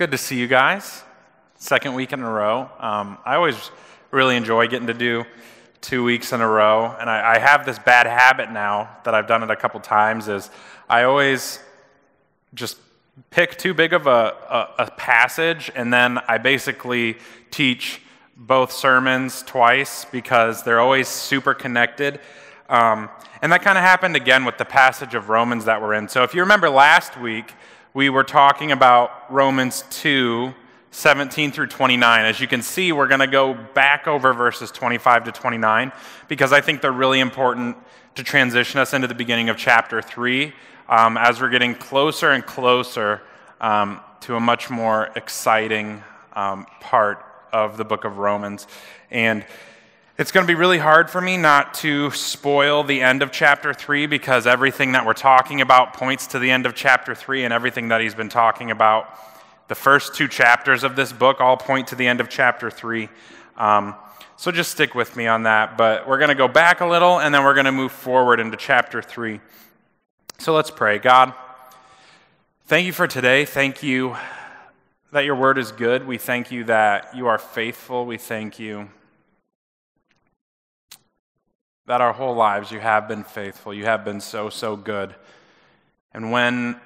good to see you guys. Second week in a row. Um, I always really enjoy getting to do two weeks in a row, and I, I, have this bad habit now that I've done it a couple times. Is I always just pick too big of a, a, a passage, and then I basically teach both sermons twice because they're always super connected. Um, and that kind of happened again with the passage of Romans that we're in. So if you remember last week, we were talking about Romans 2 17 through 29. As you can see, we're going to go back over verses 25 to 29 because I think they're really important to transition us into the beginning of chapter 3 um, as we're getting closer and closer um, to a much more exciting um, part of the book of Romans. And it's going to be really hard for me not to spoil the end of chapter 3 because everything that we're talking about points to the end of chapter 3, and everything that he's been talking about. The first two chapters of this book all point to the end of chapter 3. Um, so just stick with me on that. But we're going to go back a little, and then we're going to move forward into chapter 3. So let's pray. God, thank you for today. Thank you that your word is good. We thank you that you are faithful. We thank you that our whole lives you have been faithful. You have been so, so good. And when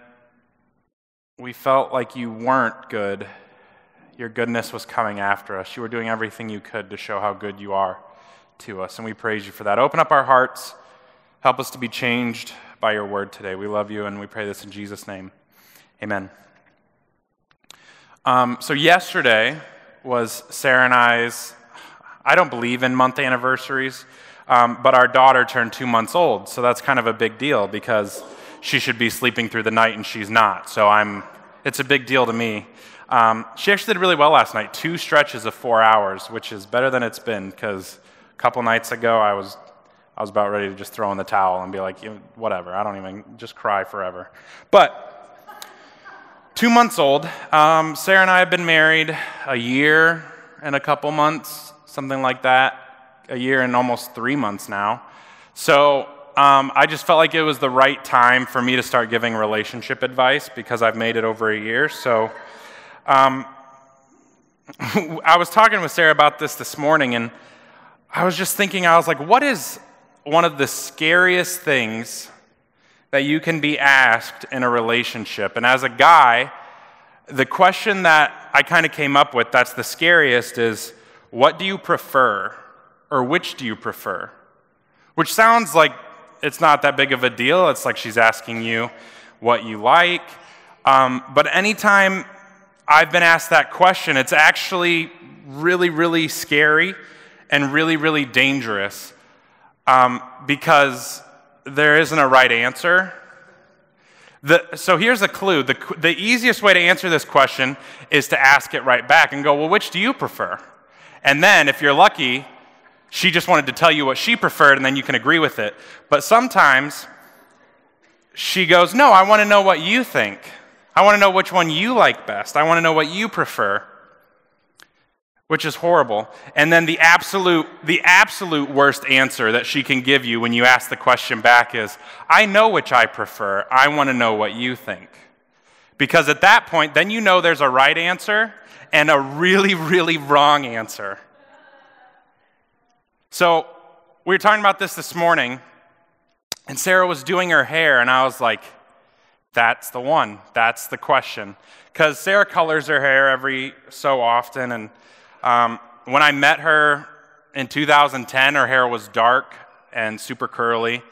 we felt like you weren't good, your goodness was coming after us. You were doing everything you could to show how good you are to us. And we praise you for that. Open up our hearts. Help us to be changed by your word today. We love you and we pray this in Jesus' name. Amen. Um, so, yesterday was Sarah and I's, I don't believe in month anniversaries. Um, but our daughter turned two months old, so that's kind of a big deal because she should be sleeping through the night and she's not. So I'm, it's a big deal to me. Um, she actually did really well last night, two stretches of four hours, which is better than it's been because a couple nights ago I was, I was about ready to just throw in the towel and be like, whatever, I don't even, just cry forever. But two months old, um, Sarah and I have been married a year and a couple months, something like that a year and almost three months now. So um, I just felt like it was the right time for me to start giving relationship advice because I've made it over a year. So um, I was talking with Sarah about this this morning, and I was just thinking, I was like, what is one of the scariest things that you can be asked in a relationship? And as a guy, the question that I kind of came up with that's the scariest is, what do you prefer? Or which do you prefer? Which sounds like it's not that big of a deal. It's like she's asking you what you like. Um, but anytime I've been asked that question, it's actually really, really scary and really, really dangerous um, because there isn't a right answer. The, so here's a clue. The, the easiest way to answer this question is to ask it right back and go, well, which do you prefer? And then, if you're lucky, she just wanted to tell you what she preferred, and then you can agree with it. But sometimes she goes, No, I want to know what you think. I want to know which one you like best. I want to know what you prefer, which is horrible. And then the absolute, the absolute worst answer that she can give you when you ask the question back is, I know which I prefer. I want to know what you think. Because at that point, then you know there's a right answer and a really, really wrong answer. So we were talking about this this morning, and Sarah was doing her hair, and I was like, that's the one. That's the question. Because Sarah colors her hair every so often, and um, when I met her in 2010, her hair was dark and super curly.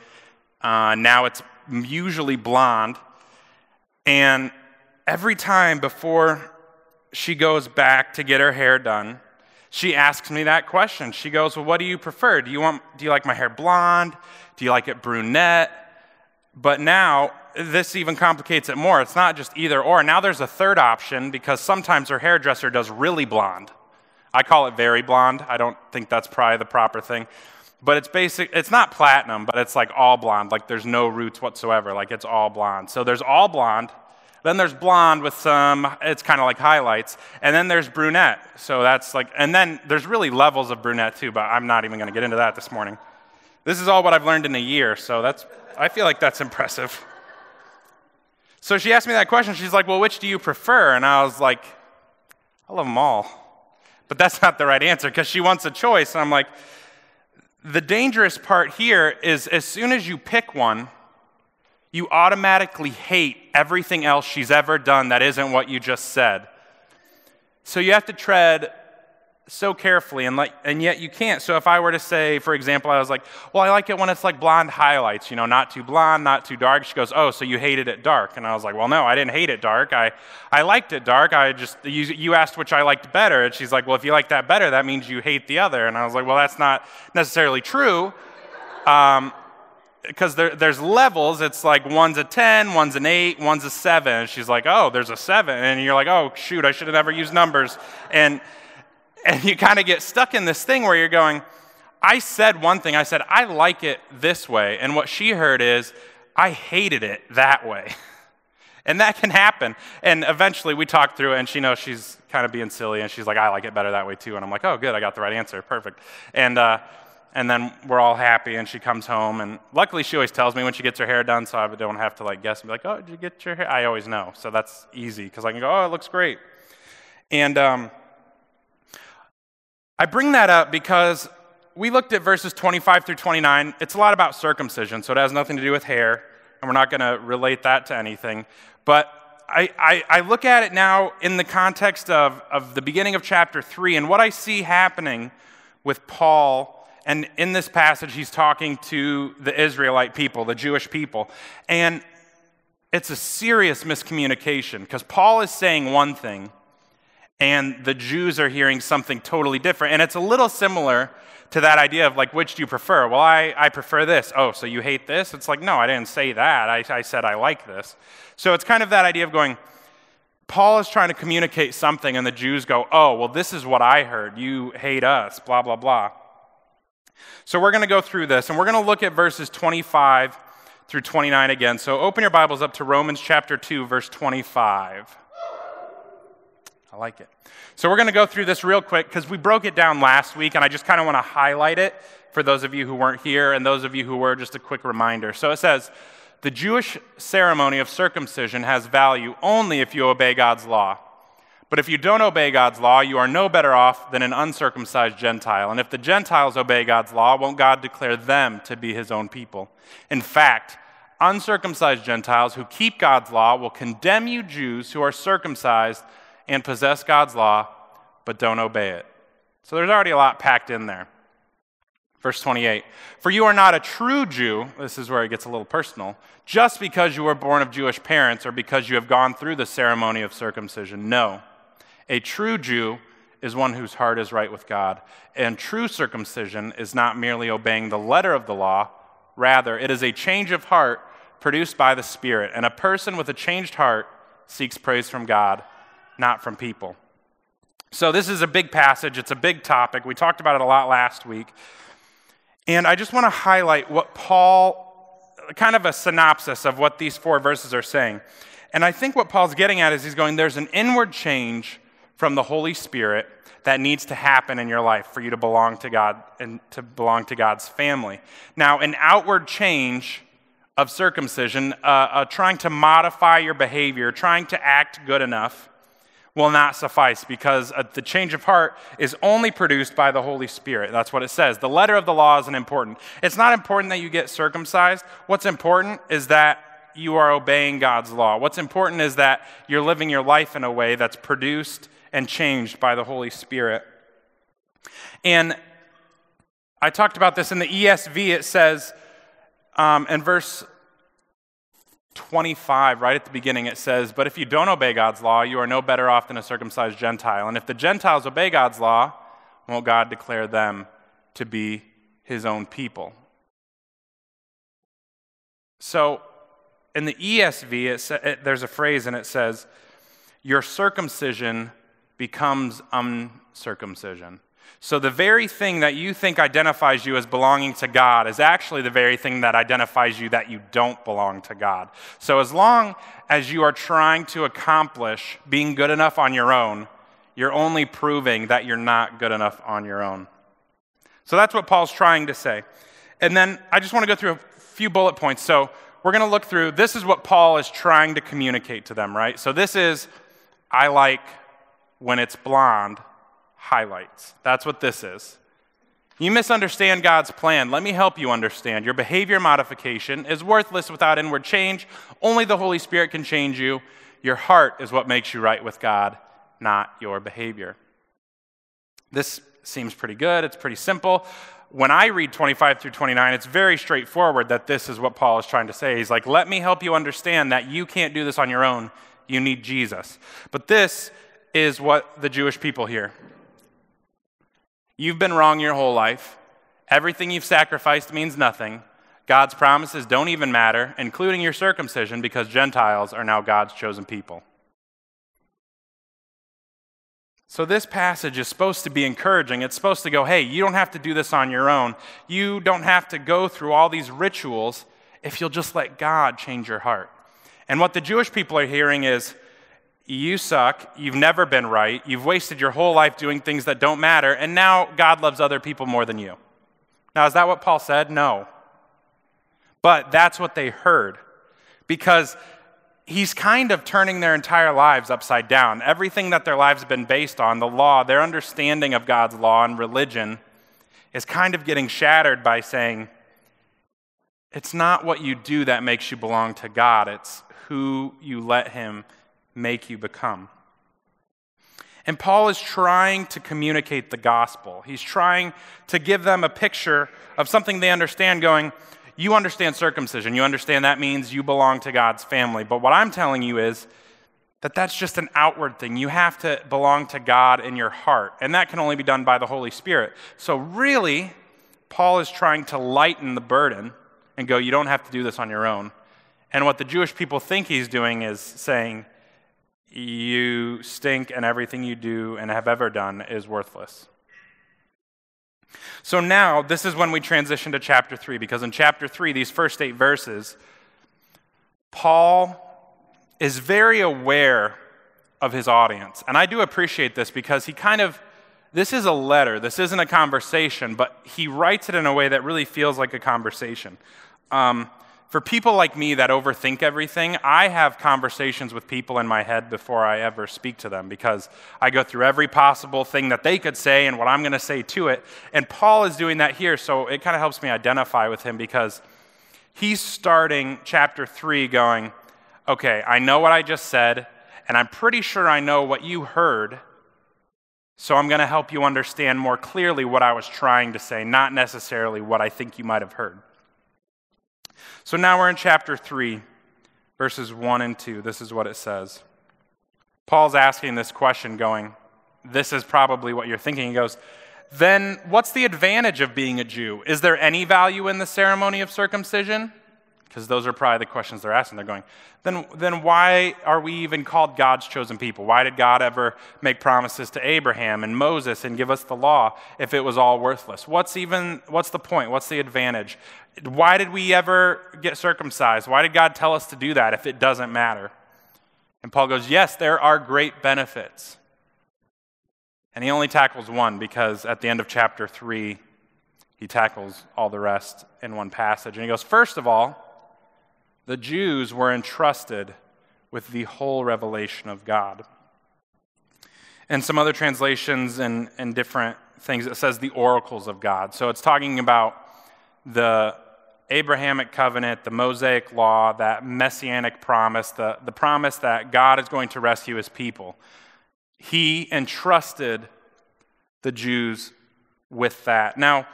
Uh, now it's usually blonde. And every time before she goes back to get her hair done, she asks me that question. She goes, Well, what do you prefer? Do you, want, do you like my hair blonde? Do you like it brunette? But now, this even complicates it more. It's not just either or. Now there's a third option because sometimes her hairdresser does really blonde. I call it very blonde. I don't think that's probably the proper thing. But it's basic, it's not platinum, but it's like all blonde. Like there's no roots whatsoever. Like it's all blonde. So there's all blonde, then there's blonde with some, it's kind of like highlights. And then there's brunette. So that's like, and then there's really levels of brunette too, but I'm not even going to get into that this morning. This is all what I've learned in a year, so that's, I feel like that's impressive. So she asked me that question. She's like, Well, which do you prefer? And I was like, I love them all. But that's not the right answer because she wants a choice. And I'm like, the dangerous part here is as soon as you pick one, you automatically hate everything else she's ever done that isn't what you just said. So you have to tread so carefully and like and yet you can't. So if i were to say for example i was like well i like it when it's like blonde highlights you know not too blonde not too dark. She goes oh so you hated it dark. And i was like well no i didn't hate it dark. I i liked it dark. I just you, you asked which i liked better. And she's like well if you like that better that means you hate the other. And i was like well that's not necessarily true. Um, because there, there's levels. It's like one's a 10, one's an 8, one's a 7. And she's like, oh, there's a 7. And you're like, oh, shoot, I should have never used numbers. And and you kind of get stuck in this thing where you're going, I said one thing, I said, I like it this way. And what she heard is, I hated it that way. and that can happen. And eventually we talk through it, and she knows she's kind of being silly, and she's like, I like it better that way too. And I'm like, oh, good, I got the right answer. Perfect. And, uh, and then we're all happy, and she comes home. And luckily, she always tells me when she gets her hair done, so I don't have to like guess and be like, oh, did you get your hair? I always know. So that's easy, because I can go, oh, it looks great. And, um, I bring that up because we looked at verses 25 through 29. It's a lot about circumcision, so it has nothing to do with hair, and we're not going to relate that to anything. But I, I, I, look at it now in the context of, of the beginning of chapter 3 and what I see happening with Paul. And in this passage, he's talking to the Israelite people, the Jewish people. And it's a serious miscommunication because Paul is saying one thing and the Jews are hearing something totally different. And it's a little similar to that idea of like, which do you prefer? Well, I, I prefer this. Oh, so you hate this? It's like, no, I didn't say that. I, I said I like this. So it's kind of that idea of going, Paul is trying to communicate something, and the Jews go, oh, well, this is what I heard. You hate us, blah, blah, blah. So we're going to go through this, and we're going to look at verses 25 through 29 again. So open your Bibles up to Romans chapter 2, verse 25. I like it. So we're going to go through this real quick because we broke it down last week, and I just kind of want to highlight it for those of you who weren't here and those of you who were, just a quick reminder. So it says, the Jewish ceremony of circumcision has value only if you obey God's law. But if you don't obey God's law, you are no better off than an uncircumcised Gentile. And if the Gentiles obey God's law, won't God declare them to be his own people? In fact, uncircumcised Gentiles who keep God's law will condemn you Jews who are circumcised and possess God's law, but don't obey it. So there's already a lot packed in there. Verse 28 For you are not a true Jew, this is where it gets a little personal, just because you were born of Jewish parents or because you have gone through the ceremony of circumcision. No. A true Jew is one whose heart is right with God. And true circumcision is not merely obeying the letter of the law, rather, it is a change of heart produced by the Spirit. And a person with a changed heart seeks praise from God not from people. So, this is a big passage. It's a big topic. We talked about it a lot last week. And I just want to highlight what Paul, kind of a synopsis of what these four verses are saying. And I think what Paul's getting at is he's going, there's an inward change from the Holy Spirit that needs to happen in your life for you to belong to God and to belong to God's family. Now, an outward change of circumcision, uh, uh, trying to modify your behavior, trying to act good enough, will not suffice because uh, the change of heart is only produced by the Holy Spirit. That's what it says. The letter of the law isn't important. It's not important that you get circumcised. What's important is that you are obeying God's law. What's important is that you're living your life in a way that's produced and changed by the Holy Spirit. And I talked about this in the ESV. It says um, in verse 25, right at the beginning, it says, But if you don't obey God's law, you are no better off than a circumcised Gentile. And if the Gentiles obey God's law, won't God declare them to be his own people? So, in the ESV, it, it, there's a phrase and it says, Your circumcision becomes uncircumcision. So, the very thing that you think identifies you as belonging to God is actually the very thing that identifies you that you don't belong to God. So, as long as you are trying to accomplish being good enough on your own, you're only proving that you're not good enough on your own. So, that's what Paul's trying to say. And then I just want to go through a few bullet points. So, we're going to look through this is what Paul is trying to communicate to them, right? So, this is I like when it's blonde, highlights. That's what this is. You misunderstand God's plan. Let me help you understand. Your behavior modification is worthless without inward change. Only the Holy Spirit can change you. Your heart is what makes you right with God, not your behavior. This seems pretty good. It's pretty simple. When I read 25 through 29, it's very straightforward that this is what Paul is trying to say. He's like, let me help you understand that you can't do this on your own. You need Jesus. But this is what the Jewish people hear. You've been wrong your whole life. Everything you've sacrificed means nothing. God's promises don't even matter, including your circumcision, because Gentiles are now God's chosen people. So, this passage is supposed to be encouraging. It's supposed to go, hey, you don't have to do this on your own. You don't have to go through all these rituals if you'll just let God change your heart. And what the Jewish people are hearing is, you suck, you've never been right, you've wasted your whole life doing things that don't matter, and now God loves other people more than you. Now, is that what Paul said? No. But that's what they heard. Because he's kind of turning their entire lives upside down. Everything that their lives have been based on, the law, their understanding of God's law and religion, is kind of getting shattered by saying, it's not what you do that makes you belong to God, it's who you let Him make you become. And Paul is trying to communicate the gospel. He's trying to give them a picture of something they understand, going, you understand circumcision. You understand that means you belong to God's family. But what I'm telling you is that that's just an outward thing. You have to belong to God in your heart. And that can only be done by the Holy Spirit. So, really, Paul is trying to lighten the burden and go, you don't have to do this on your own. And what the Jewish people think he's doing is saying, you stink and everything you do and have ever done is worthless. So now, this is when we transition to chapter 3, because in chapter 3, these first eight verses, Paul is very aware of his audience. And I do appreciate this because he kind of, this is a letter, this isn't a conversation, but he writes it in a way that really feels like a conversation. Um, for people like me that overthink everything, I have conversations with people in my head before I ever speak to them because I go through every possible thing that they could say and what I'm going to say to it. And Paul is doing that here, so it kind of helps me identify with him because he's starting chapter 3 going, okay, I know what I just said, and I'm pretty sure I know what you heard. So I'm going to help you understand more clearly what I was trying to say, not necessarily what I think you might have heard. So now we're in chapter 3, verses 1 and 2. This is what it says. Paul's asking this question, going, This is probably what you're thinking. He goes, Then what's the advantage of being a Jew? Is there any value in the ceremony of circumcision? Because those are probably the questions they're asking. They're going, then, then why are we even called God's chosen people? Why did God ever make promises to Abraham and Moses and give us the law if it was all worthless? What's even what's the point? What's the advantage? Why did we ever get circumcised? Why did God tell us to do that if it doesn't matter? And Paul goes, Yes, there are great benefits. And he only tackles one because at the end of chapter 3, he tackles all the rest in one passage. And he goes, First of all, the Jews were entrusted with the whole revelation of God. And some other translations and, and different things, it says the oracles of God. So it's talking about the Abrahamic covenant, the Mosaic law, that messianic promise, the, the promise that God is going to rescue his people. He entrusted the Jews with that. Now,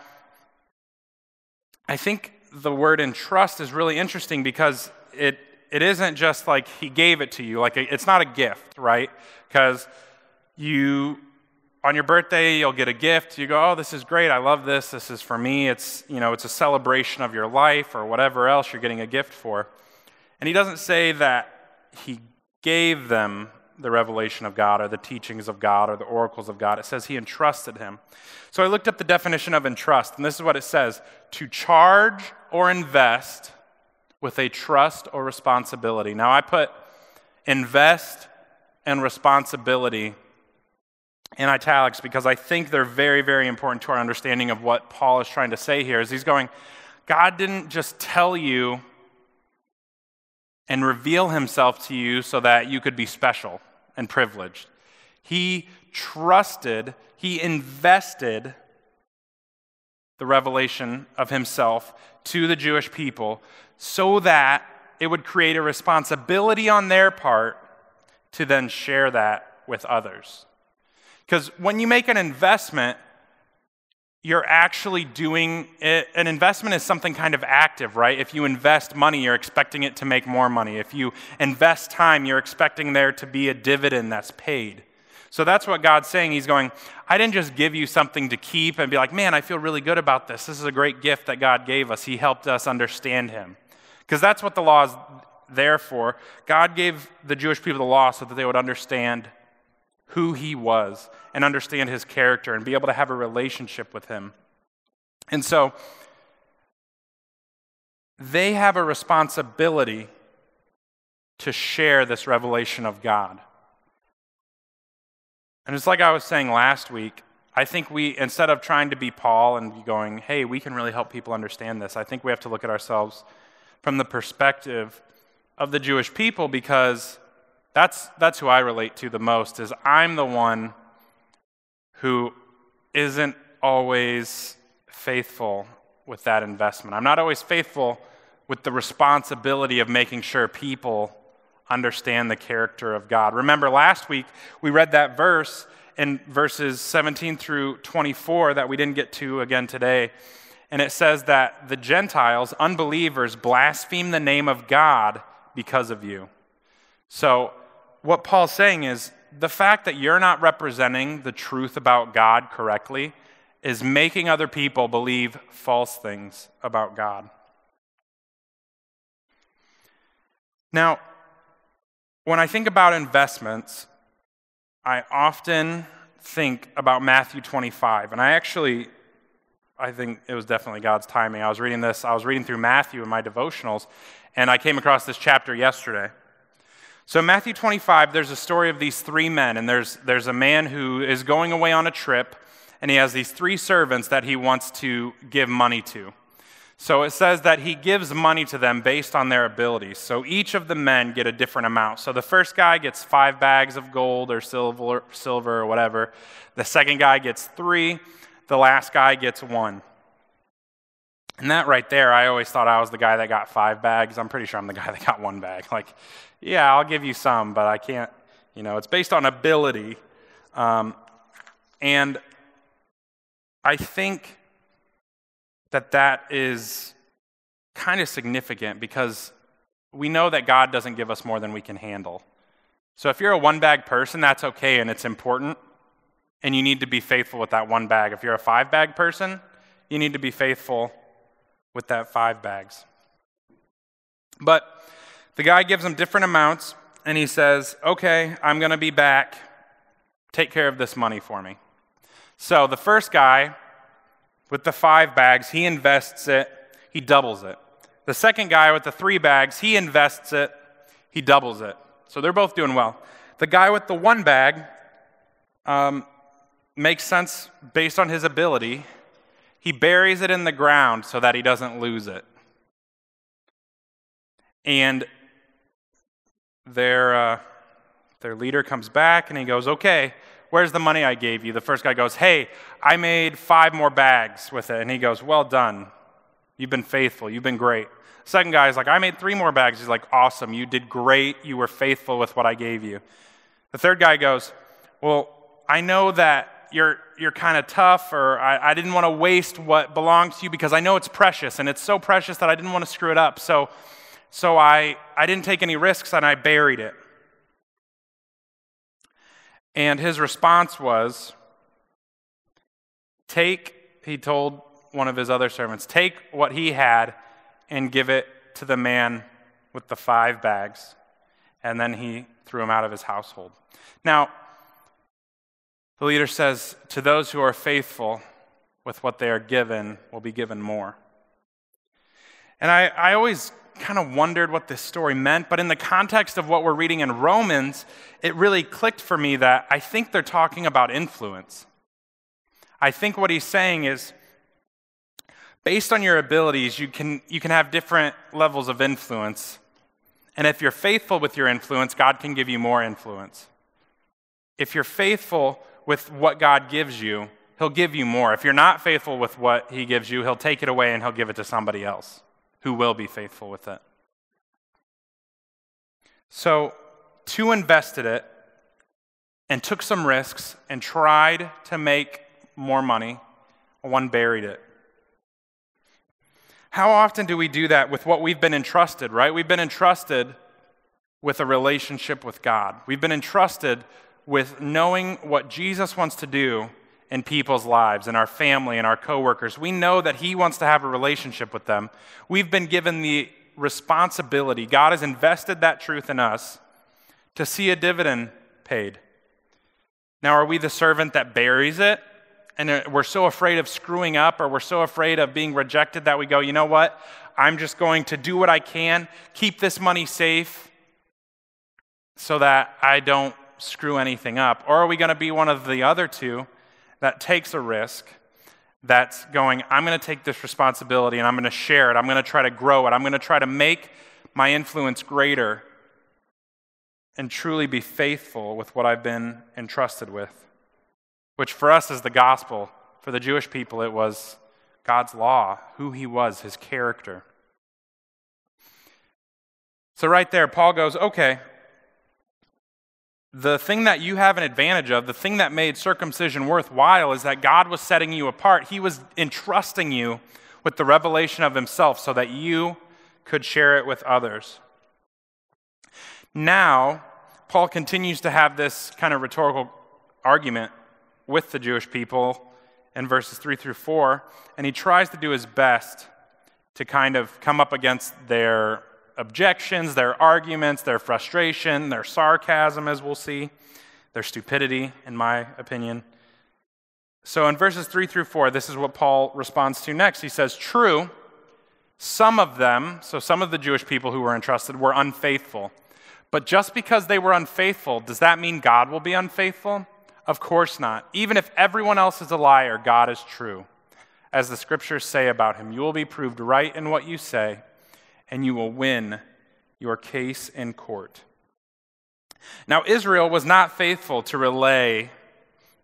I think the word entrust is really interesting because it, it isn't just like he gave it to you. Like it's not a gift, right? Because you, on your birthday, you'll get a gift. You go, oh, this is great. I love this. This is for me. It's, you know, it's a celebration of your life or whatever else you're getting a gift for. And he doesn't say that he gave them the revelation of God or the teachings of God or the oracles of God. It says he entrusted him. So I looked up the definition of entrust, and this is what it says to charge or invest with a trust or responsibility. Now I put invest and responsibility in italics because I think they're very, very important to our understanding of what Paul is trying to say here. Is he's going, God didn't just tell you and reveal himself to you so that you could be special and privileged. He trusted, he invested the revelation of himself to the Jewish people so that it would create a responsibility on their part to then share that with others. Because when you make an investment, you're actually doing it. An investment is something kind of active, right? If you invest money, you're expecting it to make more money. If you invest time, you're expecting there to be a dividend that's paid. So that's what God's saying. He's going, I didn't just give you something to keep and be like, man, I feel really good about this. This is a great gift that God gave us. He helped us understand Him. Because that's what the law is there for. God gave the Jewish people the law so that they would understand who He was and understand His character and be able to have a relationship with Him. And so, they have a responsibility to share this revelation of God. And it's like I was saying last week, I think we, instead of trying to be Paul and going, hey, we can really help people understand this, I think we have to look at ourselves from the perspective of the Jewish people because that's, that's who I relate to the most is I'm the one who isn't always faithful with that investment. I'm not always faithful with the responsibility of making sure people understand the character of God. Remember, last week we read that verse in verses 17 through 24 that we didn't get to again today. And it says that the Gentiles, unbelievers, blaspheme the name of God because of you. So, what Paul's saying is the fact that you're not representing the truth about God correctly is making other people believe false things about God. Now, when I think about investments, I often think about Matthew 25. And I actually, I think it was definitely God's timing. I was reading this, I was reading through Matthew in my devotionals, and I came across this chapter yesterday. So, Matthew 25, there's a story of these three men, and there's, there's a man who is going away on a trip, and he has these three servants that he wants to give money to. So it says that he gives money to them based on their abilities. So each of the men get a different amount. So the first guy gets five bags of gold or silver, silver or whatever. The second guy gets three. The last guy gets one. And that right there, I always thought I was the guy that got five bags. I'm pretty sure I'm the guy that got one bag. Like, yeah, I'll give you some, but I can't, you know, it's based on ability. Um, and I think that that is kind of significant because we know that God doesn't give us more than we can handle. So if you're a one bag person, that's okay and it's important, and you need to be faithful with that one bag. If you're a five bag person, you need to be faithful with that five bags. But the guy gives him different amounts, and he says, Okay, I'm going to be back. Take care of this money for me. So the first guy with the five bags, he invests it, he doubles it. The second guy with the three bags, he invests it, he doubles it. So they're both doing well. The guy with the one bag um, makes sense based on his ability. He buries it in the ground so that he doesn't lose it. And their, uh, their leader comes back and he goes, Okay, Where's the money I gave you? The first guy goes, Hey, I made five more bags with it. And he goes, Well done. You've been faithful. You've been great. Second guy is like, I made three more bags. He's like, Awesome. You did great. You were faithful with what I gave you. The third guy goes, Well, I know that you're, you're kind of tough, or I, I didn't want to waste what belongs to you because I know it's precious, and it's so precious that I didn't want to screw it up. So, so I, I didn't take any risks and I buried it. And his response was take, he told one of his other servants, take what he had and give it to the man with the five bags. And then he threw him out of his household. Now, the leader says, To those who are faithful with what they are given, will be given more. And I, I always kind of wondered what this story meant, but in the context of what we're reading in Romans, it really clicked for me that I think they're talking about influence. I think what he's saying is based on your abilities, you can, you can have different levels of influence. And if you're faithful with your influence, God can give you more influence. If you're faithful with what God gives you, He'll give you more. If you're not faithful with what He gives you, He'll take it away and He'll give it to somebody else who will be faithful with it. So, two invested it and took some risks and tried to make more money. One buried it. How often do we do that with what we've been entrusted, right? We've been entrusted with a relationship with God. We've been entrusted with knowing what Jesus wants to do in people's lives, in our family, and our coworkers. We know that He wants to have a relationship with them. We've been given the responsibility. God has invested that truth in us to see a dividend paid. Now, are we the servant that buries it? And uh, we're so afraid of screwing up or we're so afraid of being rejected that we go, you know what? I'm just going to do what I can, keep this money safe so that I don't screw anything up. Or are we going to be one of the other two that takes a risk, that's going, I'm going to take this responsibility and I'm going to share it. I'm going to try to grow it. I'm going to try to make my influence greater and truly be faithful with what I've been entrusted with, which for us is the gospel. For the Jewish people, it was God's law, who he was, his character. So, right there, Paul goes, okay, the thing that you have an advantage of, the thing that made circumcision worthwhile, is that God was setting you apart. He was entrusting you with the revelation of Himself so that you could share it with others. Now, Paul continues to have this kind of rhetorical argument with the Jewish people in verses 3 through 4, and he tries to do his best to kind of come up against their objections, their arguments, their frustration, their sarcasm, as we'll see, their stupidity, in my opinion. So in verses 3 through 4, this is what Paul responds to next. He says, True, some of them, so some of the Jewish people who were entrusted, were unfaithful. But just because they were unfaithful, does that mean God will be unfaithful? Of course not. Even if everyone else is a liar, God is true. As the scriptures say about him, you will be proved right in what you say and you will win your case in court. Now, Israel was not faithful to relay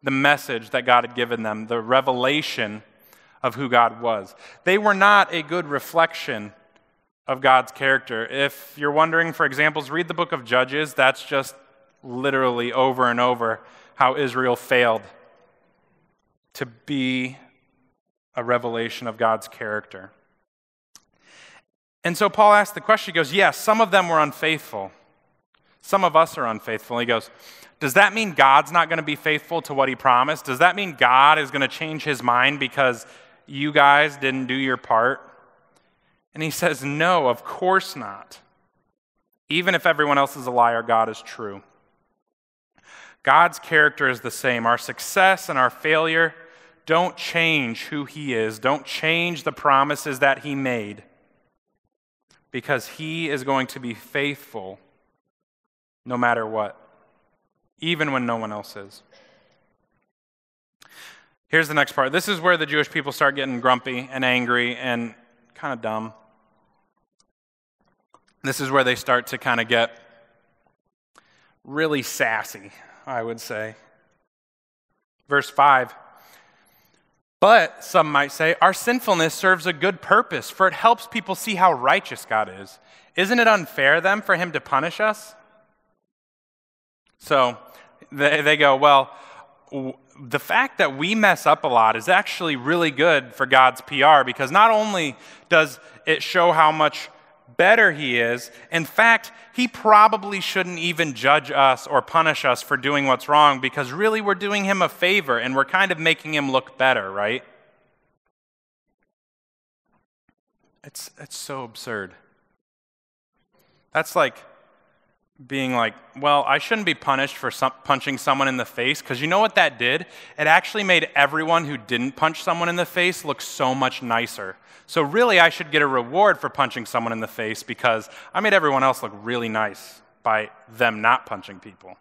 the message that God had given them, the revelation of who God was. They were not a good reflection of God's character. If you're wondering for examples, read the book of Judges. That's just literally over and over how Israel failed to be a revelation of God's character. And so Paul asked the question, he goes, Yes, some of them were unfaithful. Some of us are unfaithful. He goes, Does that mean God's not going to be faithful to what he promised? Does that mean God is going to change his mind because you guys didn't do your part? And he says, No, of course not. Even if everyone else is a liar, God is true. God's character is the same. Our success and our failure don't change who he is, don't change the promises that he made because he is going to be faithful no matter what, even when no one else is. Here's the next part. This is where the Jewish people start getting grumpy and angry and kind of dumb. This is where they start to kind of get really sassy, I would say. Verse 5 but, some might say, our sinfulness serves a good purpose, for it helps people see how righteous God is. Isn't it unfair, then, for him to punish us? So they, they go, well, the fact that we mess up a lot is actually really good for God's PR because not only does it show how much better he is. In fact, he probably shouldn't even judge us or punish us for doing what's wrong because really we're doing him a favor and we're kind of making him look better, right? It's, it's so absurd. That's like being like, well, I shouldn't be punished for some, punching someone in the face because you know what that did? It actually made everyone who didn't punch someone in the face look so much nicer. So, really, I should get a reward for punching someone in the face because I made everyone else look really nice by them not punching people.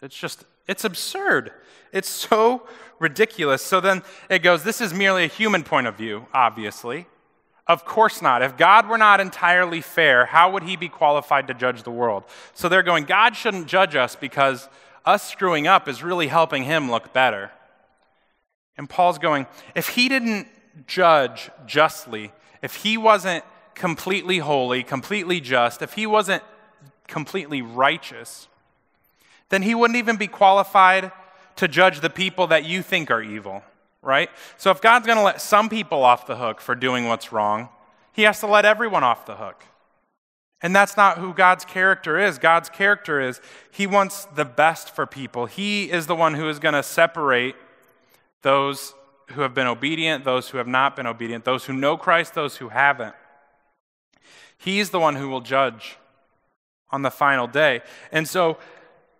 It's just, it's absurd. It's so ridiculous. So then it goes, this is merely a human point of view, obviously. Of course not. If God were not entirely fair, how would he be qualified to judge the world? So they're going, God shouldn't judge us because us screwing up is really helping him look better. And Paul's going, if he didn't judge justly, if he wasn't completely holy, completely just, if he wasn't completely righteous, then he wouldn't even be qualified to judge the people that you think are evil, right? So if God's going to let some people off the hook for doing what's wrong, he has to let everyone off the hook. And that's not who God's character is. God's character is He wants the best for people. He is the one who is going to separate those who have been obedient, those who have not been obedient, those who know Christ, those who haven't. He's the one who will judge on the final day. And so,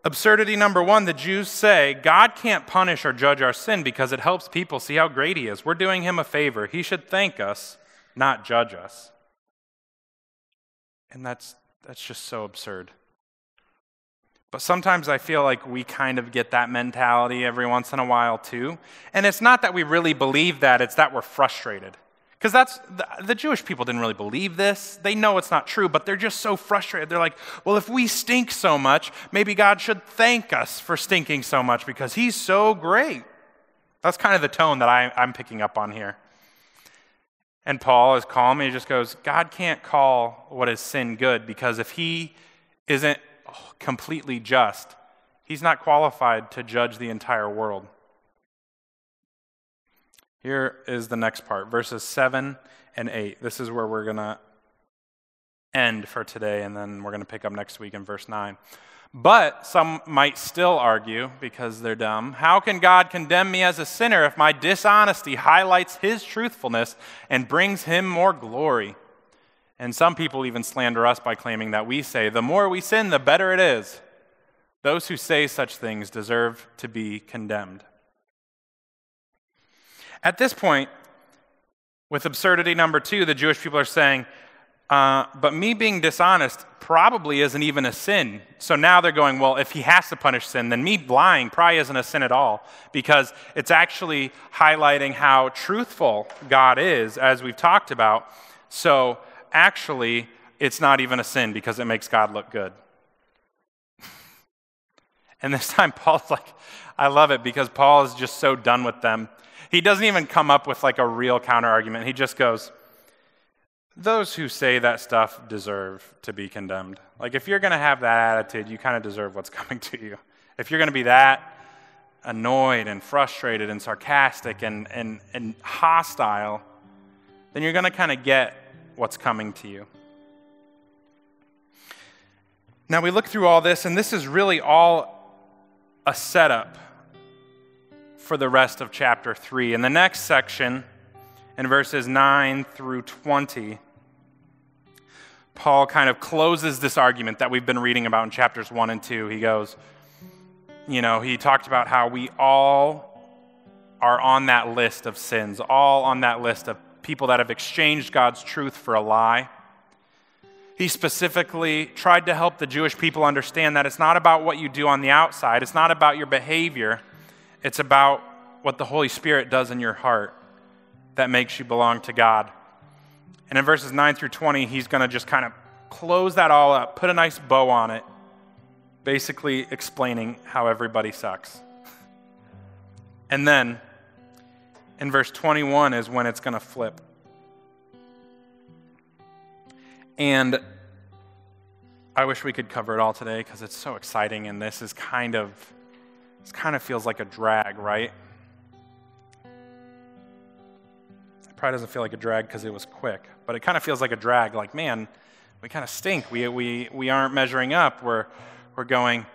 absurdity number one the Jews say God can't punish or judge our sin because it helps people see how great He is. We're doing Him a favor. He should thank us, not judge us. And that's, that's just so absurd. But sometimes I feel like we kind of get that mentality every once in a while too. And it's not that we really believe that, it's that we're frustrated. Because that's the, the, Jewish people didn't really believe this. They know it's not true, but they're just so frustrated. They're like, well, if we stink so much, maybe God should thank us for stinking so much because He's so great. That's kind of the tone that I, I'm picking up on here. And Paul is calm and he just goes, God can't call what is sin good because if he isn't completely just, he's not qualified to judge the entire world. Here is the next part, verses 7 and 8. This is where we're going to end for today, and then we're going to pick up next week in verse 9. But some might still argue, because they're dumb, how can God condemn me as a sinner if my dishonesty highlights his truthfulness and brings him more glory? And some people even slander us by claiming that we say, the more we sin, the better it is. Those who say such things deserve to be condemned. At this point, with absurdity number two, the Jewish people are saying, uh, but me being dishonest probably isn't even a sin. So now they're going, well, if he has to punish sin, then me lying probably isn't a sin at all because it's actually highlighting how truthful God is, as we've talked about. So actually, it's not even a sin because it makes God look good. and this time, Paul's like, I love it because Paul is just so done with them. He doesn't even come up with like a real counter argument. He just goes, those who say that stuff deserve to be condemned. Like, if you're going to have that attitude, you kind of deserve what's coming to you. If you're going to be that annoyed and frustrated and sarcastic and, and, and hostile, then you're going to kind of get what's coming to you. Now, we look through all this, and this is really all a setup for the rest of chapter 3. In the next section, in verses 9 through 20, Paul kind of closes this argument that we've been reading about in chapters 1 and 2. He goes, you know, he talked about how we all are on that list of sins, all on that list of people that have exchanged God's truth for a lie. He specifically tried to help the Jewish people understand that it's not about what you do on the outside, it's not about your behavior, it's about what the Holy Spirit does in your heart that makes you belong to God. And in verses 9 through 20, he's going to just kind of close that all up, put a nice bow on it, basically explaining how everybody sucks. And then in verse 21 is when it's going to flip. And I wish we could cover it all today because it's so exciting and this is kind of this kind of feels like a drag, right? It probably doesn't feel like a drag because it was quick, but it kind of feels like a drag. Like, man, we kind of stink. We, we, we aren't measuring up. We're, we're going,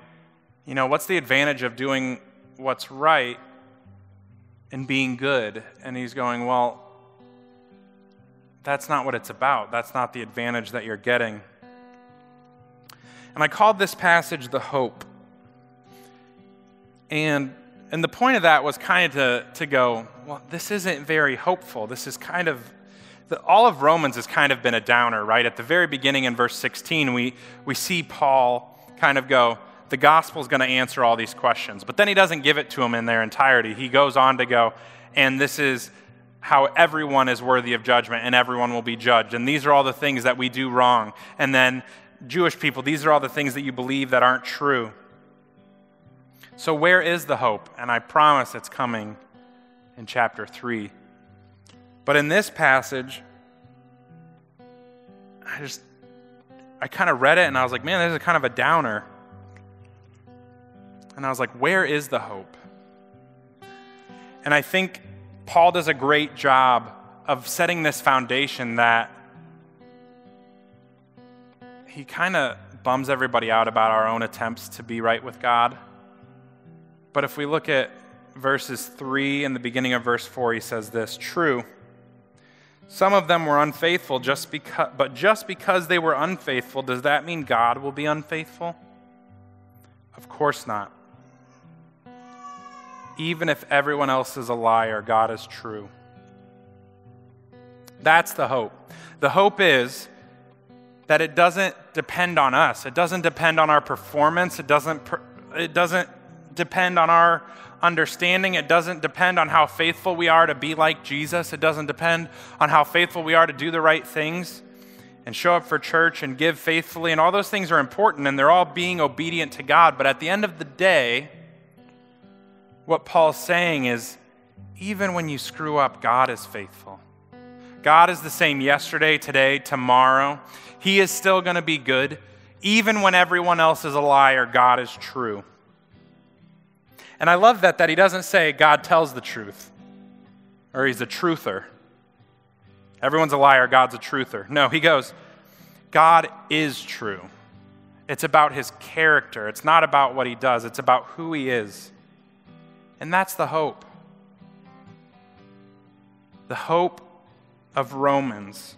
you know, what's the advantage of doing what's right and being good? And he's going, well, that's not what it's about. That's not the advantage that you're getting. And I called this passage the hope. And and the point of that was kind of to, to go, well, this isn't very hopeful. This is kind of, the, all of Romans has kind of been a downer, right? At the very beginning in verse 16, we, we see Paul kind of go, the gospel is going to answer all these questions. But then he doesn't give it to them in their entirety. He goes on to go, and this is how everyone is worthy of judgment and everyone will be judged. And these are all the things that we do wrong. And then, Jewish people, these are all the things that you believe that aren't true. So, where is the hope? And I promise it's coming in chapter 3. But in this passage, I just, I kind of read it and I was like, man, this is kind of a downer. And I was like, where is the hope? And I think Paul does a great job of setting this foundation that he kind of bums everybody out about our own attempts to be right with God. But if we look at verses 3 and the beginning of verse 4, he says this True. Some of them were unfaithful just because, but just because they were unfaithful, does that mean God will be unfaithful? Of course not. Even if everyone else is a liar, God is true. That's the hope. The hope is that it doesn't depend on us. It doesn't depend on our performance. It doesn't, it doesn't depend on our understanding. It doesn't depend on how faithful we are to be like Jesus. It doesn't depend on how faithful we are to do the right things and show up for church and give faithfully. And all those things are important and they're all being obedient to God. But at the end of the day, what Paul's saying is even when you screw up, God is faithful. God is the same yesterday, today, tomorrow. He is still going to be good. Even when everyone else is a liar, God is true. And I love that that he doesn't say God tells the truth or he's a truther. Everyone's a liar, God's a truther. No, he goes, God is true. It's about his character. It's not about what he does, it's about who he is. And that's the hope. The hope of Romans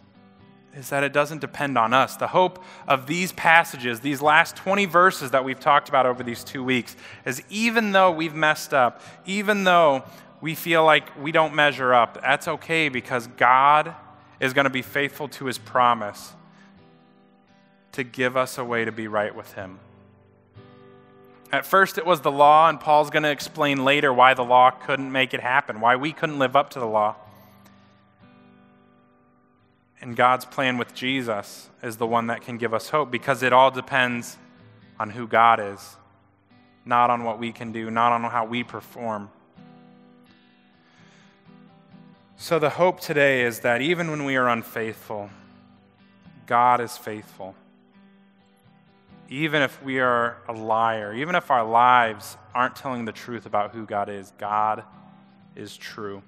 is that it doesn't depend on us. The hope of these passages, these last 20 verses that we've talked about over these two weeks, is even though we've messed up, even though we feel like we don't measure up, that's okay because God is going to be faithful to his promise to give us a way to be right with him. At first, it was the law, and Paul's going to explain later why the law couldn't make it happen, why we couldn't live up to the law. And God's plan with Jesus is the one that can give us hope because it all depends on who God is, not on what we can do, not on how we perform. So, the hope today is that even when we are unfaithful, God is faithful. Even if we are a liar, even if our lives aren't telling the truth about who God is, God is true.